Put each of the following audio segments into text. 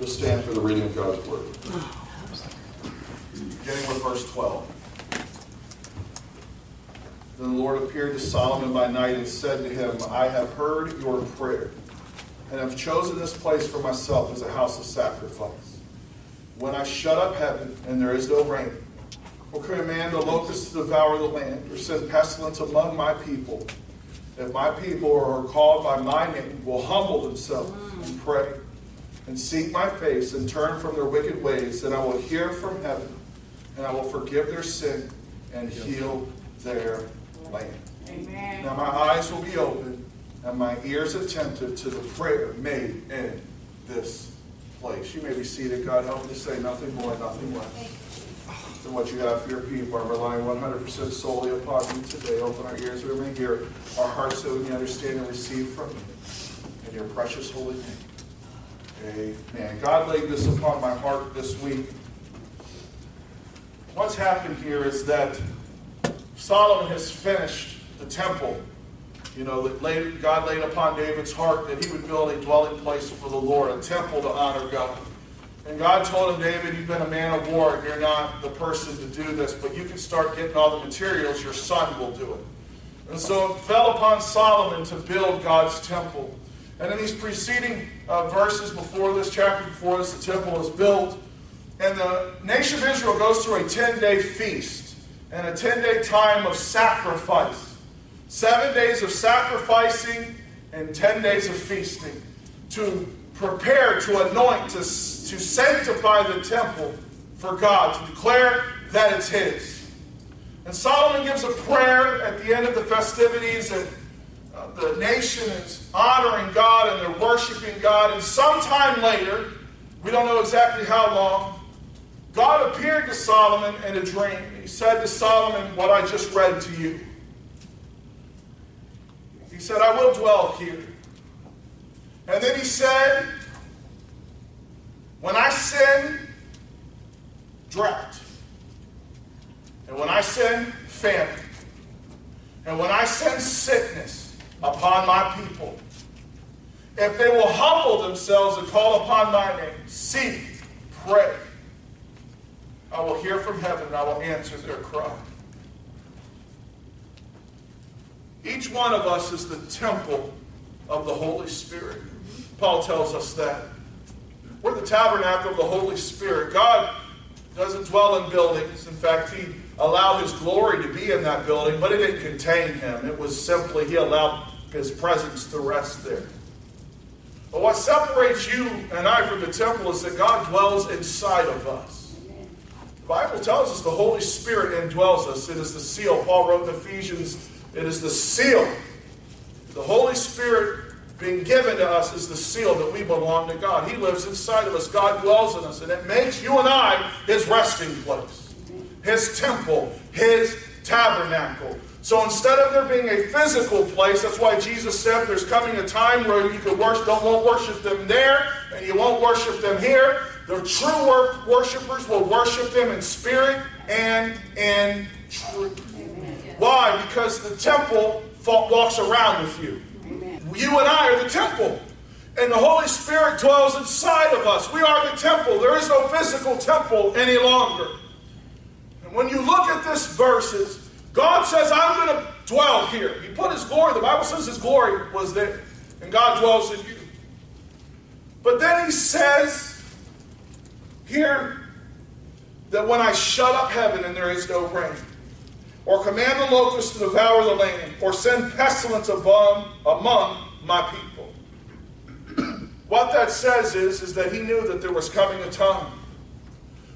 You'll stand for the reading of God's Word. Beginning with verse 12. Then the Lord appeared to Solomon by night and said to him, I have heard your prayer, and have chosen this place for myself as a house of sacrifice. When I shut up heaven and there is no rain, or command the locusts to devour the land, or send pestilence among my people, if my people who are called by my name will humble themselves and pray and seek my face and turn from their wicked ways, then I will hear from heaven and I will forgive their sin and heal their land. Amen. Now my eyes will be open and my ears attentive to the prayer made in this place. You may be seated. God help me to say nothing more, nothing less than what you have for your people. I'm relying 100% solely upon you today. Open our ears that we may hear, our hearts that we may understand and receive from you. In your precious holy name. Amen. God laid this upon my heart this week. What's happened here is that Solomon has finished the temple. You know, that laid, God laid upon David's heart that he would build a dwelling place for the Lord, a temple to honor God. And God told him, David, you've been a man of war, you're not the person to do this, but you can start getting all the materials, your son will do it. And so it fell upon Solomon to build God's temple. And in these preceding uh, verses before this, chapter before this, the temple is built. And the nation of Israel goes through a 10 day feast and a 10 day time of sacrifice. Seven days of sacrificing and 10 days of feasting to prepare, to anoint, to, to sanctify the temple for God, to declare that it's His. And Solomon gives a prayer at the end of the festivities and the nation is honoring God and they're worshiping God. And sometime later, we don't know exactly how long, God appeared to Solomon in a dream. He said to Solomon what I just read to you. He said, I will dwell here. And then he said, When I send drought, and when I send famine, and when I send sickness, upon my people. If they will humble themselves and call upon my name, seek, pray, I will hear from heaven and I will answer their cry. Each one of us is the temple of the Holy Spirit. Paul tells us that. We're the tabernacle of the Holy Spirit. God doesn't dwell in buildings. In fact, He allowed His glory to be in that building, but it didn't contain Him. It was simply He allowed his presence to rest there. But what separates you and I from the temple is that God dwells inside of us. The Bible tells us the Holy Spirit indwells us. It is the seal. Paul wrote in Ephesians, it is the seal. The Holy Spirit being given to us is the seal that we belong to God. He lives inside of us. God dwells in us. And it makes you and I his resting place, his temple, his tabernacle. So instead of there being a physical place, that's why Jesus said there's coming a time where you can worship, don't won't worship them there, and you won't worship them here. The true worshipers will worship them in spirit and in truth. Why? Because the temple walks around with you. You and I are the temple. And the Holy Spirit dwells inside of us. We are the temple. There is no physical temple any longer. And when you look at this verses, God says, I'm going to dwell here. He put his glory, the Bible says his glory was there, and God dwells in you. But then he says here that when I shut up heaven and there is no rain, or command the locusts to devour the land, or send pestilence among, among my people. what that says is, is that he knew that there was coming a time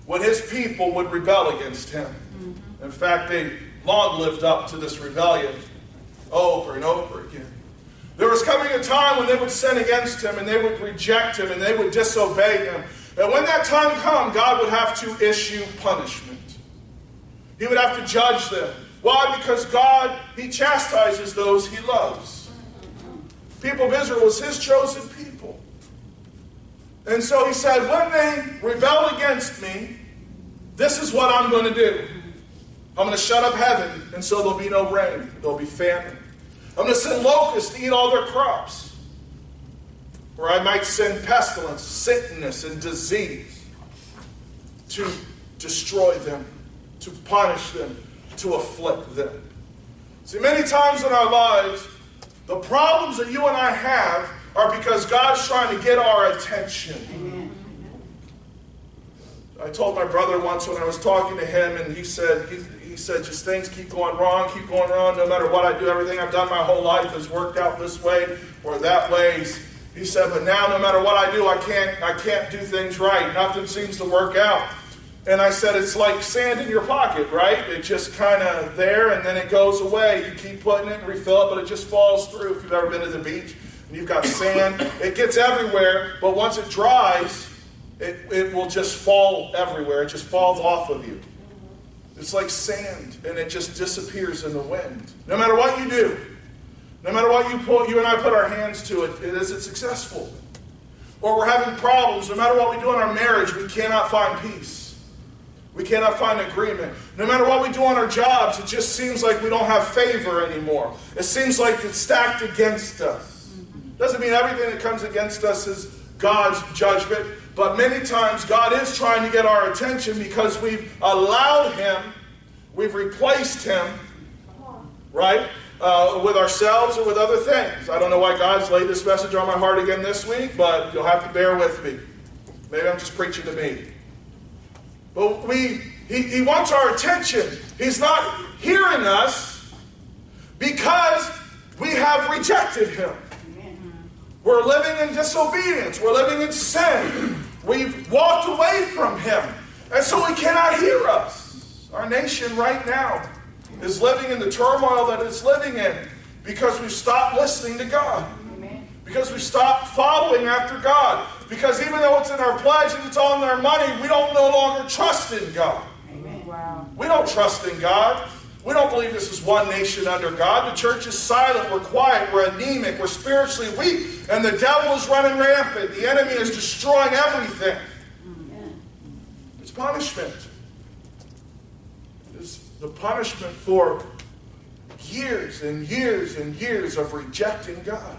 when his people would rebel against him. Mm-hmm. In fact, they long lived up to this rebellion over and over again. There was coming a time when they would sin against him and they would reject him and they would disobey him. And when that time come, God would have to issue punishment. He would have to judge them. Why? Because God, He chastises those He loves. People of Israel was His chosen people. And so He said, when they rebel against me, this is what I'm going to do. I'm going to shut up heaven, and so there'll be no rain. There'll be famine. I'm going to send locusts to eat all their crops. Or I might send pestilence, sickness, and disease to destroy them, to punish them, to afflict them. See, many times in our lives, the problems that you and I have are because God's trying to get our attention. I told my brother once when I was talking to him, and he said, he, he said, just things keep going wrong, keep going wrong. No matter what I do, everything I've done my whole life has worked out this way or that way. He said, but now no matter what I do, I can't, I can't do things right. Nothing seems to work out. And I said, it's like sand in your pocket, right? It just kind of there and then it goes away. You keep putting it and refill it, but it just falls through. If you've ever been to the beach and you've got sand, it gets everywhere, but once it dries, it, it will just fall everywhere. It just falls off of you. It's like sand, and it just disappears in the wind. No matter what you do, no matter what you put, you and I put our hands to it, it isn't successful. Or we're having problems. No matter what we do in our marriage, we cannot find peace. We cannot find agreement. No matter what we do on our jobs, it just seems like we don't have favor anymore. It seems like it's stacked against us. Doesn't mean everything that comes against us is God's judgment. But many times God is trying to get our attention because we've allowed Him, we've replaced Him, right, uh, with ourselves or with other things. I don't know why God's laid this message on my heart again this week, but you'll have to bear with me. Maybe I'm just preaching to me. But we, he, he wants our attention. He's not hearing us because we have rejected Him. We're living in disobedience. We're living in sin. We've walked away from Him. And so He cannot hear us. Our nation right now is living in the turmoil that it's living in because we've stopped listening to God. Because we've stopped following after God. Because even though it's in our pledge and it's all in our money, we don't no longer trust in God. Wow. We don't trust in God. We don't believe this is one nation under God. The church is silent. We're quiet. We're anemic. We're spiritually weak. And the devil is running rampant. The enemy is destroying everything. It's punishment. It's the punishment for years and years and years of rejecting God.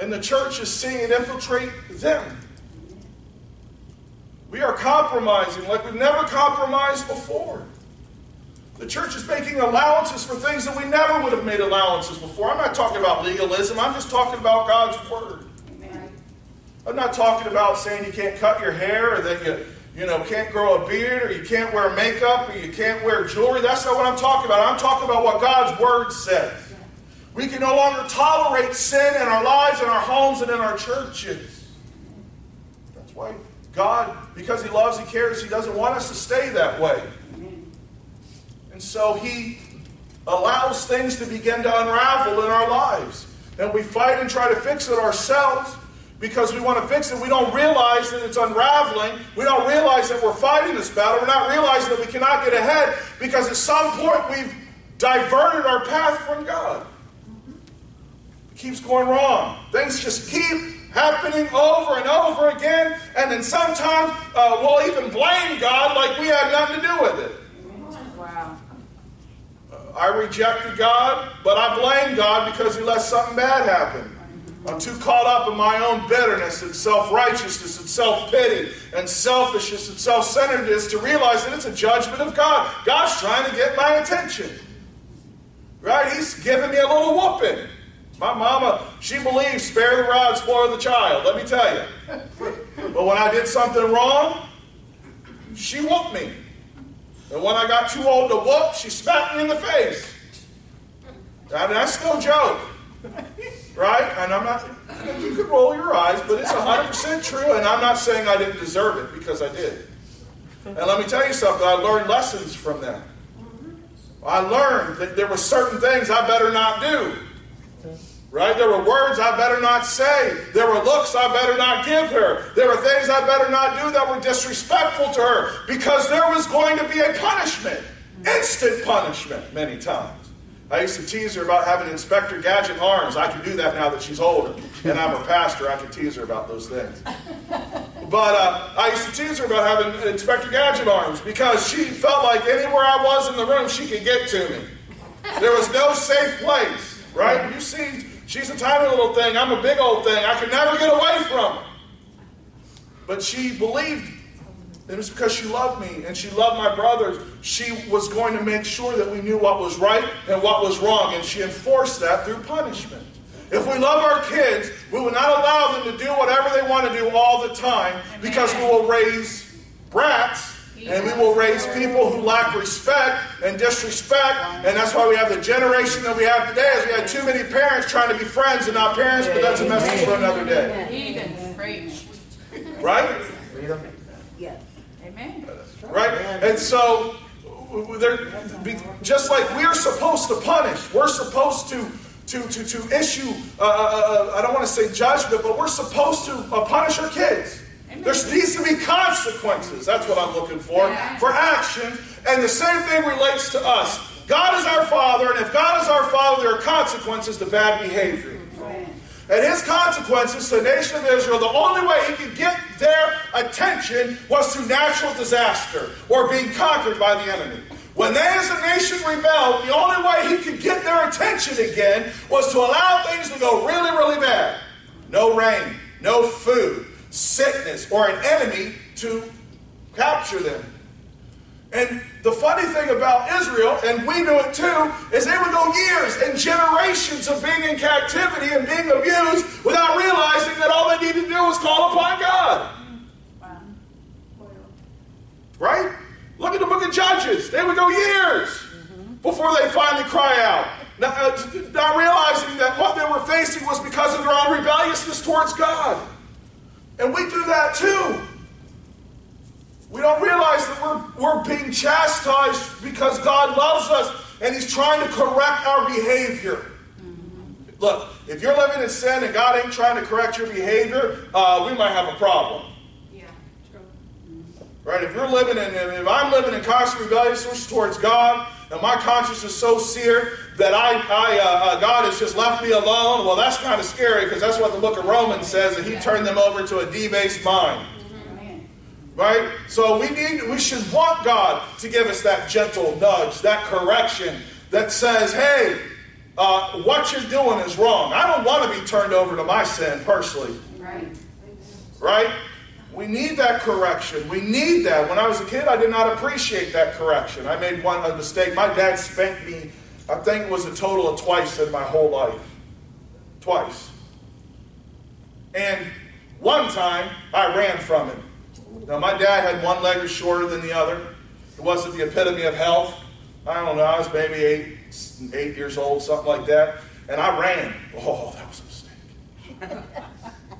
And the church is seeing it infiltrate them. We are compromising like we've never compromised before. The church is making allowances for things that we never would have made allowances before. I'm not talking about legalism, I'm just talking about God's Word. I'm not talking about saying you can't cut your hair or that you, you know, can't grow a beard or you can't wear makeup or you can't wear jewelry. That's not what I'm talking about. I'm talking about what God's Word says. We can no longer tolerate sin in our lives, in our homes, and in our churches. That's why God, because He loves, He cares, He doesn't want us to stay that way. And so he allows things to begin to unravel in our lives. And we fight and try to fix it ourselves because we want to fix it. We don't realize that it's unraveling. We don't realize that we're fighting this battle. We're not realizing that we cannot get ahead because at some point we've diverted our path from God. It keeps going wrong. Things just keep happening over and over again. And then sometimes uh, we'll even blame God like we had nothing to do with it. I rejected God, but I blame God because He let something bad happen. I'm too caught up in my own bitterness and self righteousness and self pity and selfishness and self centeredness to realize that it's a judgment of God. God's trying to get my attention. Right? He's giving me a little whooping. My mama, she believes spare the rod, spoil the child. Let me tell you. But when I did something wrong, she whooped me. And when I got too old to whoop, she smacked me in the face. Now, that's no joke. Right? And I'm not, you can roll your eyes, but it's 100% true, and I'm not saying I didn't deserve it because I did. And let me tell you something, I learned lessons from that. I learned that there were certain things I better not do. Right? There were words I better not say. There were looks I better not give her. There were things I better not do that were disrespectful to her because there was going to be a punishment, instant punishment, many times. I used to tease her about having Inspector Gadget arms. I can do that now that she's older. And I'm her pastor. I can tease her about those things. But uh, I used to tease her about having Inspector Gadget arms because she felt like anywhere I was in the room, she could get to me. There was no safe place, right? You see, she's a tiny little thing. I'm a big old thing. I could never get away from her. But she believed it was because she loved me and she loved my brothers. She was going to make sure that we knew what was right and what was wrong, and she enforced that through punishment. If we love our kids, we will not allow them to do whatever they want to do all the time because we will raise brats and we will raise people who lack respect and disrespect. And that's why we have the generation that we have today, is we have too many parents trying to be friends and not parents, but that's a message for another day. Right? Yes. Amen. Right? And so, just like we're supposed to punish, we're supposed to to, to, to issue, uh, uh, uh, I don't want to say judgment, but we're supposed to uh, punish our kids. There needs to be consequences. That's what I'm looking for, for action. And the same thing relates to us. God is our Father, and if God is our Father, there are consequences to bad behavior. And his consequences to the nation of Israel, the only way he could get their attention was through natural disaster or being conquered by the enemy. When they as a nation rebelled, the only way he could get their attention again was to allow things to go really, really bad. No rain, no food, sickness, or an enemy to capture them. And the funny thing about Israel, and we knew it too, is they would go years and generations of being in captivity and being abused without realizing that all they needed to do was call upon God. Wow. Right? Look at the book of Judges. They would go years before they finally cry out. Not, uh, not realizing that what they were facing was because of their own rebelliousness towards God. And we do that too. We don't realize that we're, we're being chastised because God loves us and He's trying to correct our behavior. Look, if you're living in sin and God ain't trying to correct your behavior, uh, we might have a problem. Yeah, true. Right? If you're living in, if I'm living in constant rebellion towards God, and my conscience is so seared that I, I uh, uh, God has just left me alone, well, that's kind of scary because that's what the book of Romans says that He turned them over to a debased mind. Right? So we need, we should want God to give us that gentle nudge, that correction that says, hey, uh, what you're doing is wrong. I don't want to be turned over to my sin personally. Right. Right? We need that correction. We need that. When I was a kid, I did not appreciate that correction. I made one a mistake. My dad spanked me, I think it was a total of twice in my whole life. Twice. And one time, I ran from him. Now, my dad had one leg was shorter than the other. It wasn't the epitome of health. I don't know, I was maybe eight, eight years old, something like that. And I ran. Oh, that was a mistake.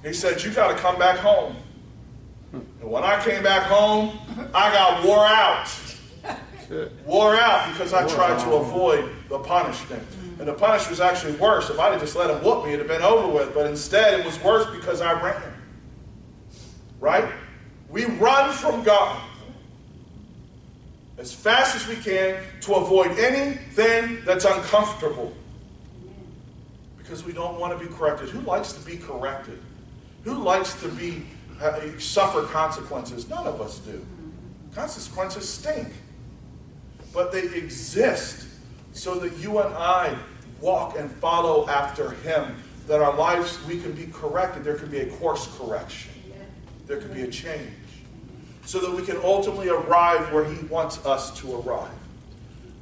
he said, You got to come back home. And when I came back home, I got wore out. Wore out because I tried to avoid the punishment. And the punishment was actually worse. If I'd have just let him whoop me, it'd have been over with. But instead, it was worse because I ran. Right? We run from God as fast as we can to avoid anything that's uncomfortable. Because we don't want to be corrected. Who likes to be corrected? Who likes to be suffer consequences? None of us do. Consequences stink. But they exist so that you and I walk and follow after him. That our lives, we can be corrected. There can be a course correction. There can be a change so that we can ultimately arrive where He wants us to arrive.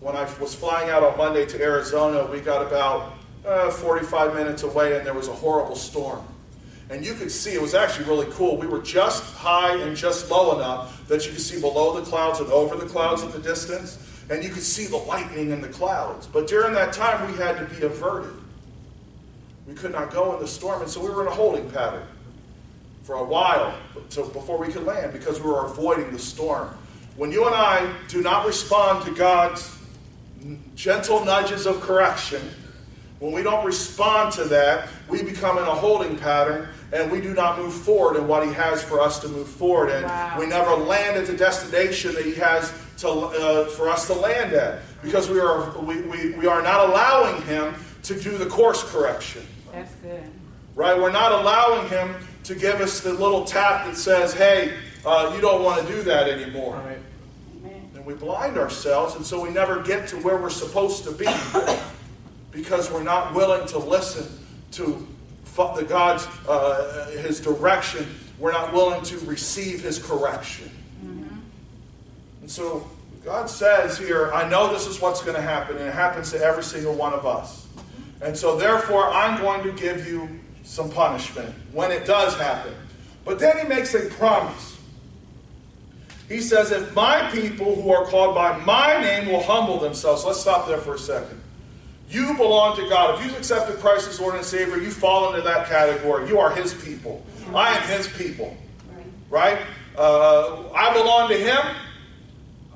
When I was flying out on Monday to Arizona, we got about uh, 45 minutes away and there was a horrible storm. And you could see, it was actually really cool. We were just high and just low enough that you could see below the clouds and over the clouds at the distance. And you could see the lightning in the clouds. But during that time, we had to be averted. We could not go in the storm, and so we were in a holding pattern for a while to, before we could land because we were avoiding the storm. When you and I do not respond to God's gentle nudges of correction, When we don't respond to that, we become in a holding pattern and we do not move forward in what He has for us to move forward. And Wow. we never land at the destination that He has to, uh, for us to land at because we are, we, we, we are not allowing Him to do the course correction. That's good. Right? We're not allowing Him to give us the little tap that says, hey, uh, you don't want to do that anymore. Amen. And we blind ourselves, and so we never get to where we're supposed to be because we're not willing to listen to fo- the God's uh, His direction. We're not willing to receive His correction. And so God says here, I know this is what's going to happen, and it happens to every single one of us. And so therefore, I'm going to give you some punishment when it does happen. But then He makes a promise. He says, If my people who are called by my name will humble themselves. Let's stop there for a second. You belong to God. If you've accepted Christ as Lord and Savior, you fall into that category. You are His people. I am His people. Right? Uh, I belong to Him.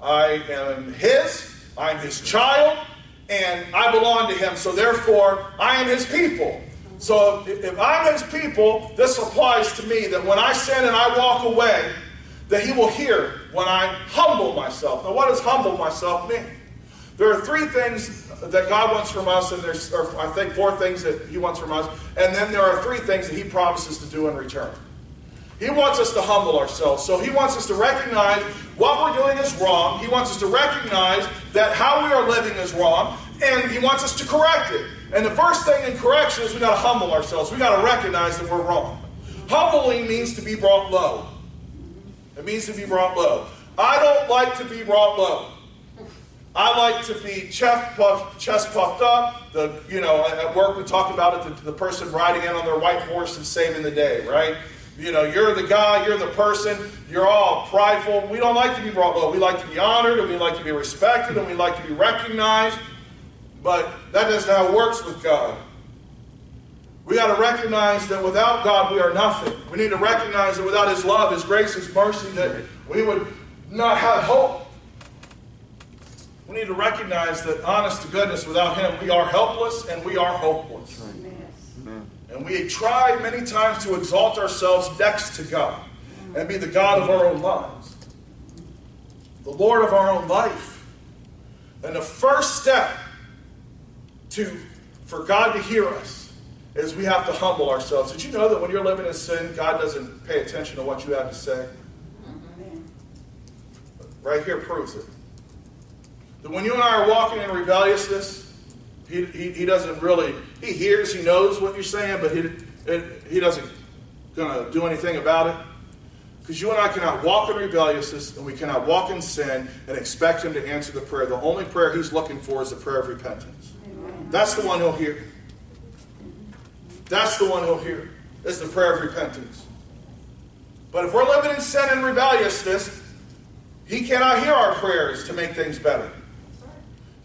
I am His. I'm His child. And I belong to Him. So therefore, I am His people. So if I'm His people, this applies to me that when I sin and I walk away, that He will hear when I humble myself. Now, what does humble myself mean? There are three things that God wants from us, and there's, or I think, four things that He wants from us, and then there are three things that He promises to do in return. He wants us to humble ourselves. So He wants us to recognize what we're doing is wrong. He wants us to recognize that how we are living is wrong, and He wants us to correct it. And the first thing in correction is we got to humble ourselves. We got to recognize that we're wrong. Humbling means to be brought low. It means to be brought low. I don't like to be brought low. I like to be chest puffed, chest puffed up. The you know at work we talk about it. The, the person riding in on their white horse and saving the day, right? You know, you're the guy, you're the person. You're all prideful. We don't like to be brought low. We like to be honored, and we like to be respected, and we like to be recognized. But that isn't how it works with God. We got to recognize that without God we are nothing. We need to recognize that without His love, His grace, His mercy, that we would not have hope. We need to recognize that, honest to goodness, without Him, we are helpless and we are hopeless. And we try many times to exalt ourselves next to God and be the God of our own lives, the Lord of our own life. And the first step to for God to hear us is we have to humble ourselves. Did you know that when you're living in sin, God doesn't pay attention to what you have to say? Mm-hmm. Right here proves it. That when you and I are walking in rebelliousness, he, he, he doesn't really, he hears, he knows what you're saying, but he, it, he doesn't going to do anything about it. Because you and I cannot walk in rebelliousness and we cannot walk in sin and expect him to answer the prayer. The only prayer he's looking for is the prayer of repentance. That's the one he'll hear. That's the one he'll hear. It's the prayer of repentance. But if we're living in sin and rebelliousness, he cannot hear our prayers to make things better.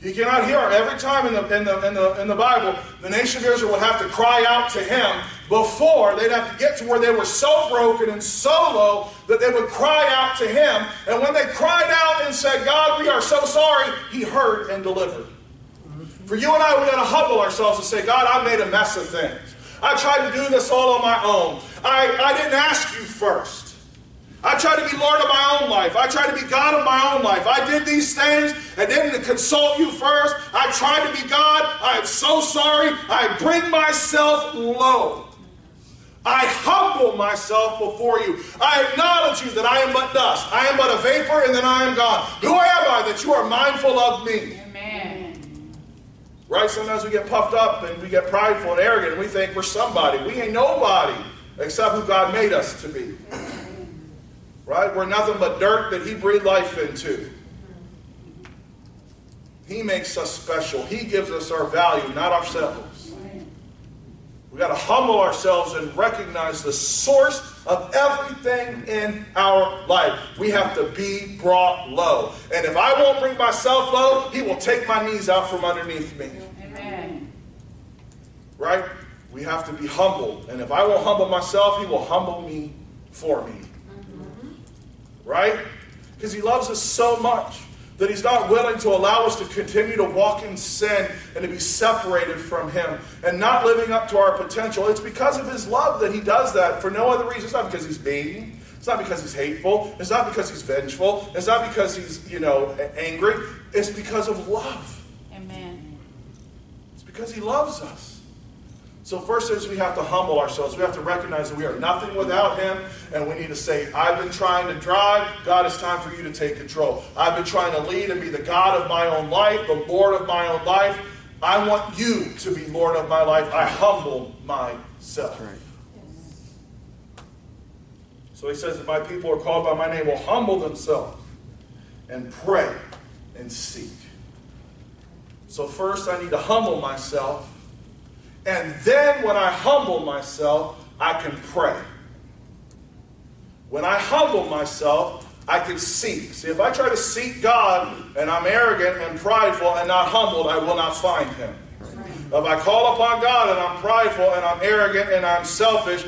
He cannot hear every time in the, in, the, in, the, in the Bible, the nation of Israel would have to cry out to him before they'd have to get to where they were so broken and so low that they would cry out to him. And when they cried out and said, God, we are so sorry, he heard and delivered. For you and I, we got to humble ourselves and say, God, I made a mess of things. I tried to do this all on my own. I, I didn't ask you first. I tried to be Lord of my own life. I tried to be God of my own life. I did these things and didn't consult you first. I tried to be God. I am so sorry. I bring myself low. I humble myself before you. I acknowledge you that I am but dust. I am but a vapor and then I am gone. Who am I that you are mindful of me? Amen. Right? Sometimes we get puffed up and we get prideful and arrogant and we think we're somebody. We ain't nobody except who God made us to be. Right? We're nothing but dirt that He breathed life into. He makes us special. He gives us our value, not ourselves. We got to humble ourselves and recognize the source of everything in our life. We have to be brought low. And if I won't bring myself low, He will take my knees out from underneath me. Amen. Right? We have to be humble. And if I won't humble myself, He will humble me for me. Right? Because He loves us so much. that He's not willing to allow us to continue to walk in sin and to be separated from Him and not living up to our potential. It's because of His love that He does that for no other reason. It's not because He's mean. It's not because He's hateful. It's not because He's vengeful. It's not because He's, you know, angry. It's because of love. Amen. It's because He loves us. So first is we have to humble ourselves. We have to recognize that we are nothing without Him, and we need to say, I've been trying to drive. God, it's time for you to take control. I've been trying to lead and be the God of my own life, the Lord of my own life. I want you to be Lord of my life. I humble myself. So he says, if my people are called by my name, will humble themselves and pray and seek. So first I need to humble myself and then when I humble myself, I can pray. When I humble myself, I can seek. See, if I try to seek God and I'm arrogant and prideful and not humbled, I will not find Him. If I call upon God and I'm prideful and I'm arrogant and I'm selfish,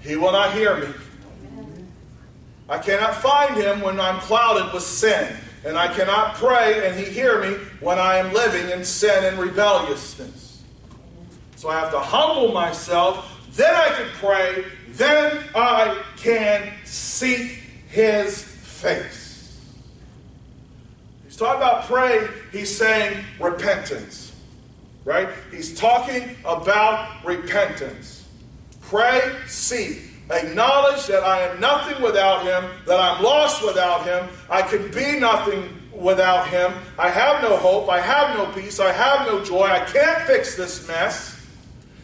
He will not hear me. I cannot find Him when I'm clouded with sin. And I cannot pray and He hear me when I am living in sin and rebelliousness. So I have to humble myself. Then I can pray. Then I can seek his face. He's talking about pray. He's saying repentance. Right? He's talking about repentance. Pray, seek. Acknowledge that I am nothing without him, that I'm lost without him. I can be nothing without him. I have no hope. I have no peace. I have no joy. I can't fix this mess.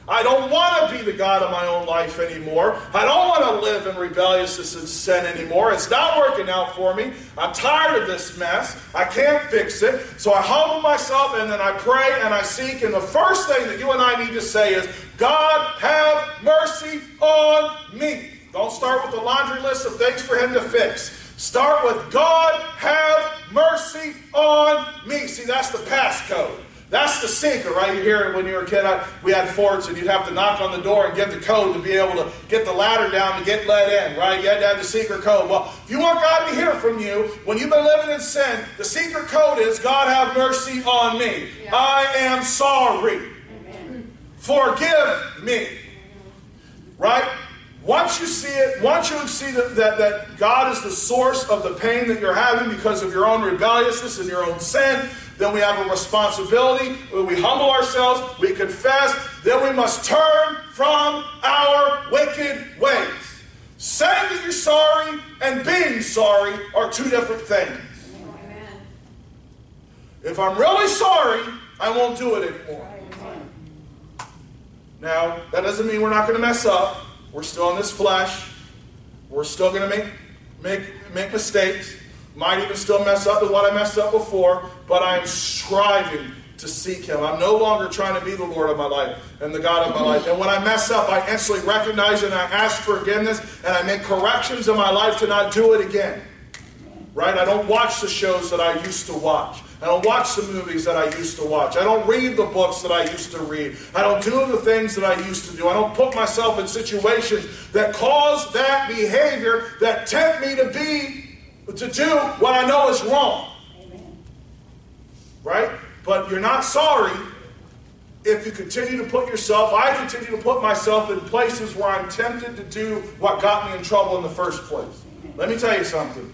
I don't want to be the God of my own life anymore. I don't want to live in rebelliousness and sin anymore. It's not working out for me. I'm tired of this mess. I can't fix it. So I humble myself and then I pray and I seek. And the first thing that you and I need to say is, God, have mercy on me. Don't start with the laundry list of things for Him to fix. Start with, God, have mercy on me. See, that's the passcode. That's the secret, right? You hear it when you were a kid. I, we had forts, and you'd have to knock on the door and get the code to be able to get the ladder down to get let in, right? You had to have the secret code. Well, if you want God to hear from you when you've been living in sin, the secret code is God have mercy on me. Yeah. I am sorry. Amen. Forgive me. Right? Once you see it, once you see that, that, that God is the source of the pain that you're having because of your own rebelliousness and your own sin, then we have a responsibility. We humble ourselves, we confess, then we must turn from our wicked ways. Saying that you're sorry and being sorry are two different things. Amen. If I'm really sorry, I won't do it anymore. Amen. Now, that doesn't mean we're not going to mess up. We're still in this flesh. We're still going to make, make, make mistakes. Might even still mess up with what I messed up before, but I am striving to seek Him. I'm no longer trying to be the Lord of my life and the God of my life. And when I mess up, I instantly recognize it and I ask forgiveness and I make corrections in my life to not do it again. Right? I don't watch the shows that I used to watch. I don't watch the movies that I used to watch. I don't read the books that I used to read. I don't do the things that I used to do. I don't put myself in situations that cause that behavior that tempt me to be to do what I know is wrong. Amen. Right? But you're not sorry if you continue to put yourself, I continue to put myself in places where I'm tempted to do what got me in trouble in the first place. Let me tell you something.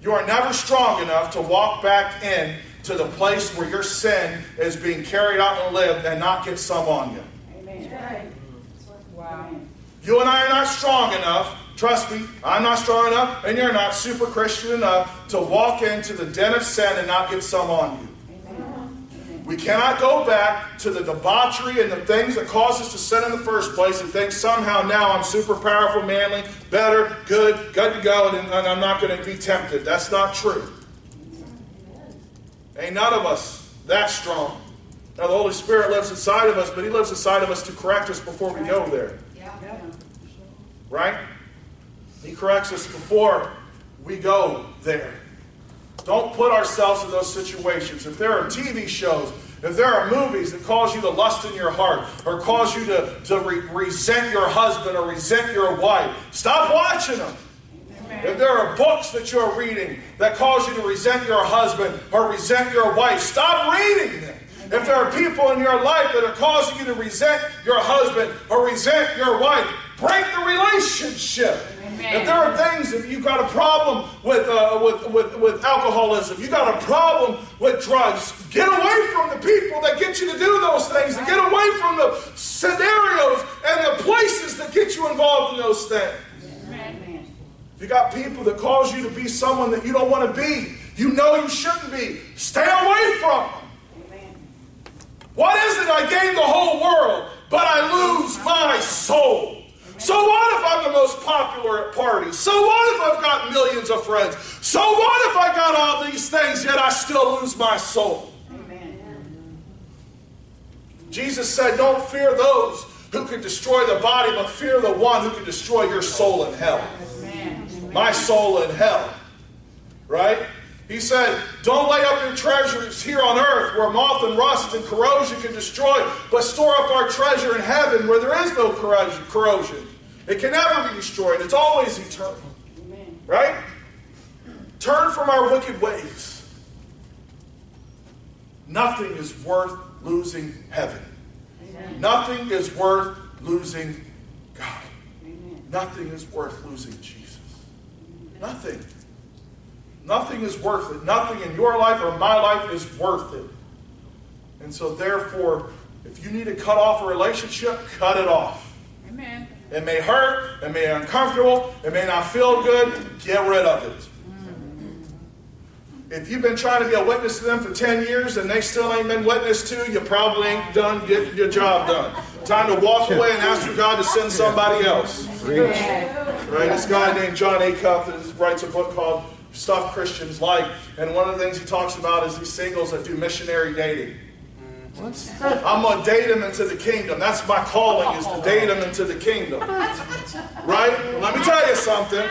You are never strong enough to walk back in to the place where your sin is being carried out and lived and not get some on you. Amen. Wow. You and I are not strong enough Trust me, I'm not strong enough, and you're not super Christian enough to walk into the den of sin and not get some on you. We cannot go back to the debauchery and the things that caused us to sin in the first place and think somehow now I'm super powerful, manly, better, good, good to go, and, and I'm not going to be tempted. That's not true. Ain't none of us that strong. Now, the Holy Spirit lives inside of us, but He lives inside of us to correct us before we go there. Right? He corrects us before we go there. Don't put ourselves in those situations. If there are TV shows, if there are movies that cause you to lust in your heart or cause you to, to re- resent your husband or resent your wife, stop watching them. If there are books that you're reading that cause you to resent your husband or resent your wife, stop reading them. If there are people in your life that are causing you to resent your husband or resent your wife, break the relationship. Amen. If there are things, if you've got a problem with, uh, with, with, with alcoholism, you got a problem with drugs, get away from the people that get you to do those things, and get away from the scenarios and the places that get you involved in those things. Amen. If you got people that cause you to be someone that you don't want to be, you know you shouldn't be, stay away from them. What is it? I gain the whole world, but I lose my soul. So what if I'm the most popular at parties? So what if I've got millions of friends? So what if I got all these things yet I still lose my soul? Amen. Jesus said, Don't fear those who can destroy the body, but fear the one who can destroy your soul in hell. Amen. My soul in hell. Right? He said, Don't lay up your treasures here on earth where moth and rust and corrosion can destroy, but store up our treasure in heaven where there is no corrosion. It can never be destroyed, it's always eternal. Amen. Right? Turn from our wicked ways. Nothing is worth losing heaven. Amen. Nothing is worth losing God. Amen. Nothing is worth losing Jesus. Nothing. Nothing is worth it. Nothing in your life or my life is worth it. And so, therefore, if you need to cut off a relationship, cut it off. Amen. It may hurt, it may be uncomfortable, it may not feel good, get rid of it. If you've been trying to be a witness to them for 10 years and they still ain't been witness to, you probably ain't done getting your job done. Time to walk away and ask for God to send somebody else. Right? This guy named Jon Acuff that writes a book called Stuff Christians Like. And one of the things he talks about is these singles that do missionary dating. I'm going to date them into the kingdom. That's my calling is to date them into the kingdom. Right? Well, let me tell you something.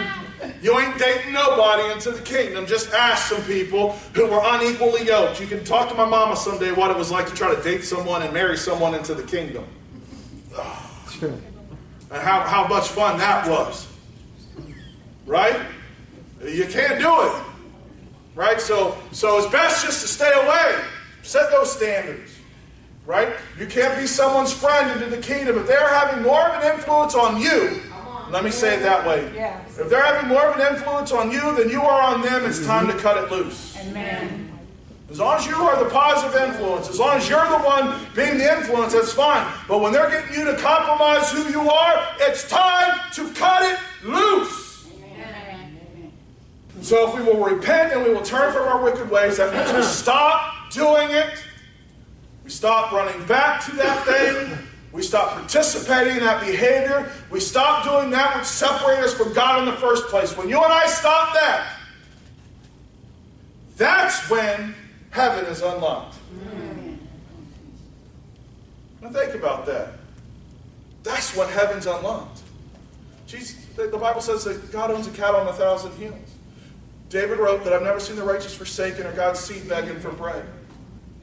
You ain't dating nobody into the kingdom. Just ask some people who were unequally yoked. You can talk to my mama someday what it was like to try to date someone and marry someone into the kingdom. And how, how much fun that was. Right? You can't do it. Right? So, so it's best just to stay away. Set those standards. Right? You can't be someone's friend into the kingdom. If they're having more of an influence on you, let me say it that way. Yes. If they're having more of an influence on you than you are on them, it's time to cut it loose. Amen. As long as you are the positive influence, as long as you're the one being the influence, that's fine. But when they're getting you to compromise who you are, it's time to cut it loose. So if we will repent and we will turn from our wicked ways, that means we stop doing it. We stop running back to that thing. We stop participating in that behavior. We stop doing that which separates us from God in the first place. When you and I stop that, that's when heaven is unlocked. Now think about that. That's when heaven's unlocked. Jesus, the the Bible says that God owns a cattle on a thousand hills. David wrote that I've never seen the righteous forsaken or God's seed begging for bread.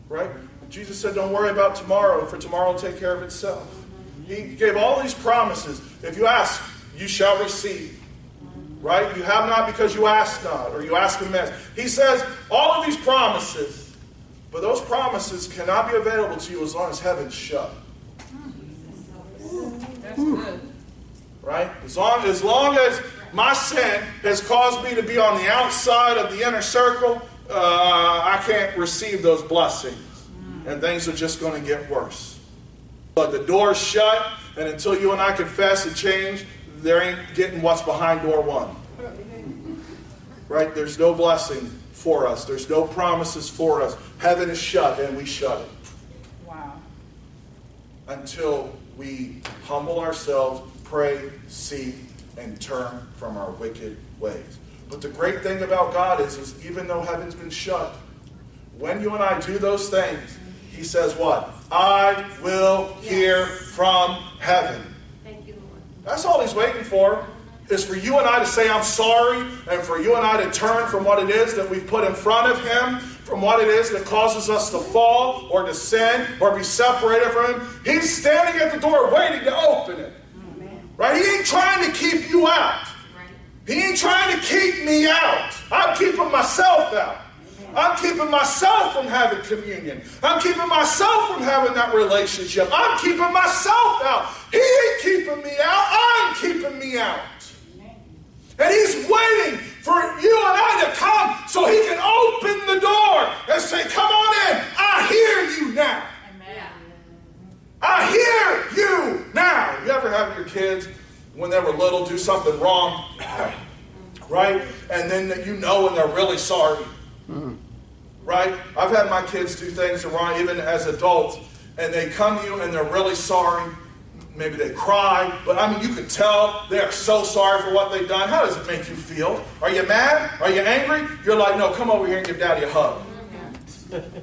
Right? Jesus said, Don't worry about tomorrow, for tomorrow will take care of itself. He gave all these promises. If you ask, you shall receive. Right? You have not because you ask not, or you ask amiss. He says all of these promises, but those promises cannot be available to you as long as heaven's shut. Hmm. That's good. right? As long, as long as my sin has caused me to be on the outside of the inner circle, uh, I can't receive those blessings. And things are just going to get worse. But the door's shut, and until you and I confess and change, there ain't getting what's behind door one. Right? There's no blessing for us, there's no promises for us. Heaven is shut, and we shut it Wow. until we humble ourselves, pray, seek, and turn from our wicked ways. But the great thing about God is, is even though heaven's been shut, when you and I do those things, He says, What? I will hear from heaven. Thank you, Lord. That's all He's waiting for. Is for you and I to say, I'm sorry, and for you and I to turn from what it is that we've put in front of Him, from what it is that causes us to fall or to sin or be separated from Him. He's standing at the door waiting to open it. Right? He ain't trying to keep you out. Right. He ain't trying to keep me out. I'm keeping myself out. I'm keeping myself from having communion. I'm keeping myself from having that relationship. I'm keeping myself out. He ain't keeping me out. I'm keeping me out. And he's waiting for you and I to come so he can open the door and say, Come on in. I hear you now. I hear you now. You ever have your kids, when they were little, do something wrong? Right? And then you know when they're really sorry. Right? I've had my kids do things wrong, even as adults, and they come to you and they're really sorry. Maybe they cry, but I mean, you can tell they are so sorry for what they've done. How does it make you feel? Are you mad? Are you angry? You're like, no, come over here and give daddy a hug.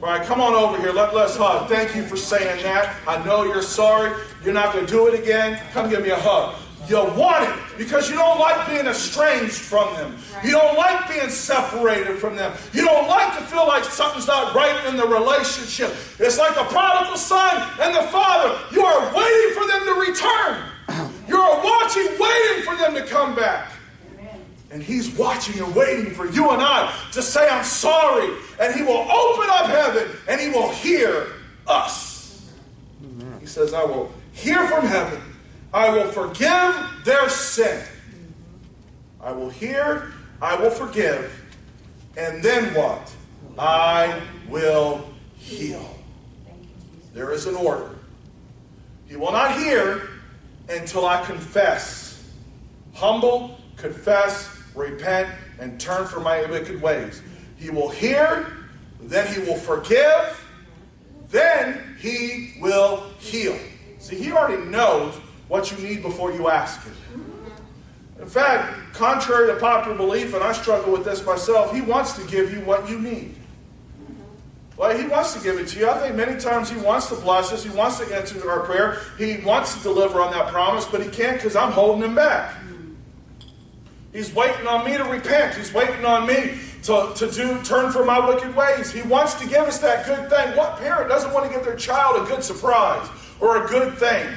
Right, come on over here. Let, let's hug. Thank you for saying that. I know you're sorry. You're not going to do it again. Come give me a hug. You want it because you don't like being estranged from them. You don't like being separated from them. You don't like to feel like something's not right in the relationship. It's like the prodigal son and the father. You are waiting for them to return. You are watching, waiting for them to come back. And he's watching and waiting for you and I to say, I'm sorry. And he will open up heaven and he will hear us. He says, I will hear from heaven. I will forgive their sin. I will hear, I will forgive. And then what? I will heal. There is an order. He will not hear until I confess. Humble, confess, repent, and turn from my wicked ways. He will hear, then he will forgive, then he will heal. See, he already knows what you need before you ask him. In fact, contrary to popular belief, and I struggle with this myself, he wants to give you what you need. Well, he wants to give it to you. I think many times he wants to bless us. He wants to answer our prayer. He wants to deliver on that promise, but he can't because I'm holding him back. He's waiting on me to repent. He's waiting on me to, to do turn from my wicked ways. He wants to give us that good thing. What parent doesn't want to give their child a good surprise or a good thing?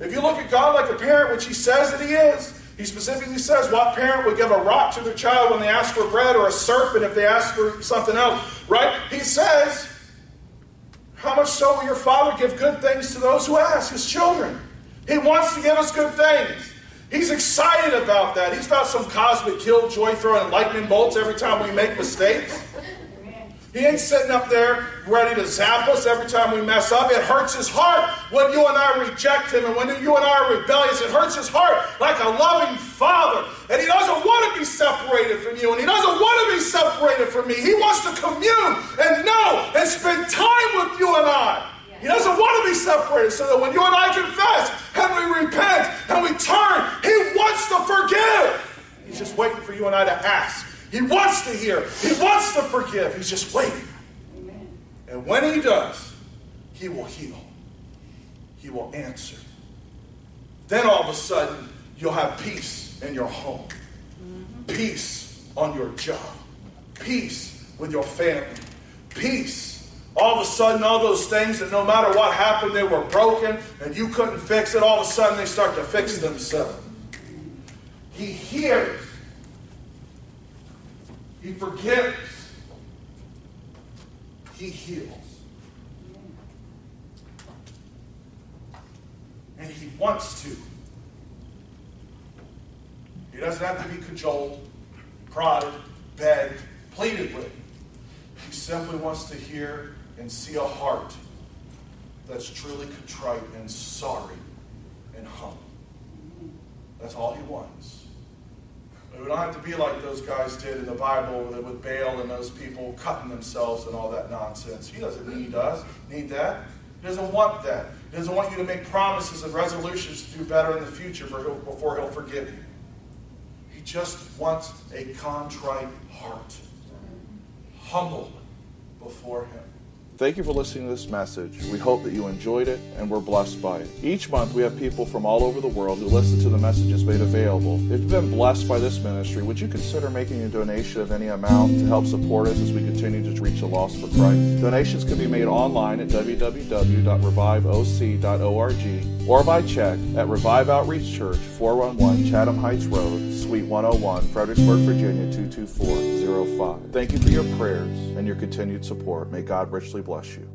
If you look at God like a parent, which he says that he is, he specifically says, What parent would give a rock to their child when they ask for bread or a serpent if they ask for something else? Right? He says, How much so will your Father give good things to those who ask, his children? He wants to give us good things. He's excited about that. He's not some cosmic killjoy throwing lightning bolts every time we make mistakes. He ain't sitting up there ready to zap us every time we mess up. It hurts his heart when you and I reject him and when you and I are rebellious. It hurts his heart like a loving father. And he doesn't want to be separated from you and he doesn't want to be separated from me. He wants to commune and know and spend time with you and I. He doesn't want to be separated so that when you and I confess and we repent and we turn, He wants to forgive. He's just waiting for you and I to ask. He wants to hear. He wants to forgive. He's just waiting. Amen. And when He does, He will heal. He will answer. Then all of a sudden, you'll have peace in your home, peace on your job, peace with your family, peace all of a sudden, all those things that no matter what happened, they were broken and you couldn't fix it, all of a sudden they start to fix themselves. He hears, He forgives, He heals. And He wants to. He doesn't have to be cajoled, prodded, begged, pleaded with. Simply wants to hear and see a heart that's truly contrite and sorry and humble. That's all he wants. We don't have to be like those guys did in the Bible with Baal and those people cutting themselves and all that nonsense. He doesn't need us, need that. He doesn't want that. He doesn't want you to make promises and resolutions to do better in the future before he'll forgive you. He just wants a contrite heart, humble before him. Thank you for listening to this message. We hope that you enjoyed it and were blessed by it. Each month, we have people from all over the world who listen to the messages made available. If you've been blessed by this ministry, would you consider making a donation of any amount to help support us as we continue to reach the lost for Christ? Donations can be made online at www.reviveoc.org or by check at Revive Outreach Church, 411 Chatham Heights Road, Suite 101, Fredericksburg, Virginia 22405. Thank you for your prayers and your continued support. May God richly bless you.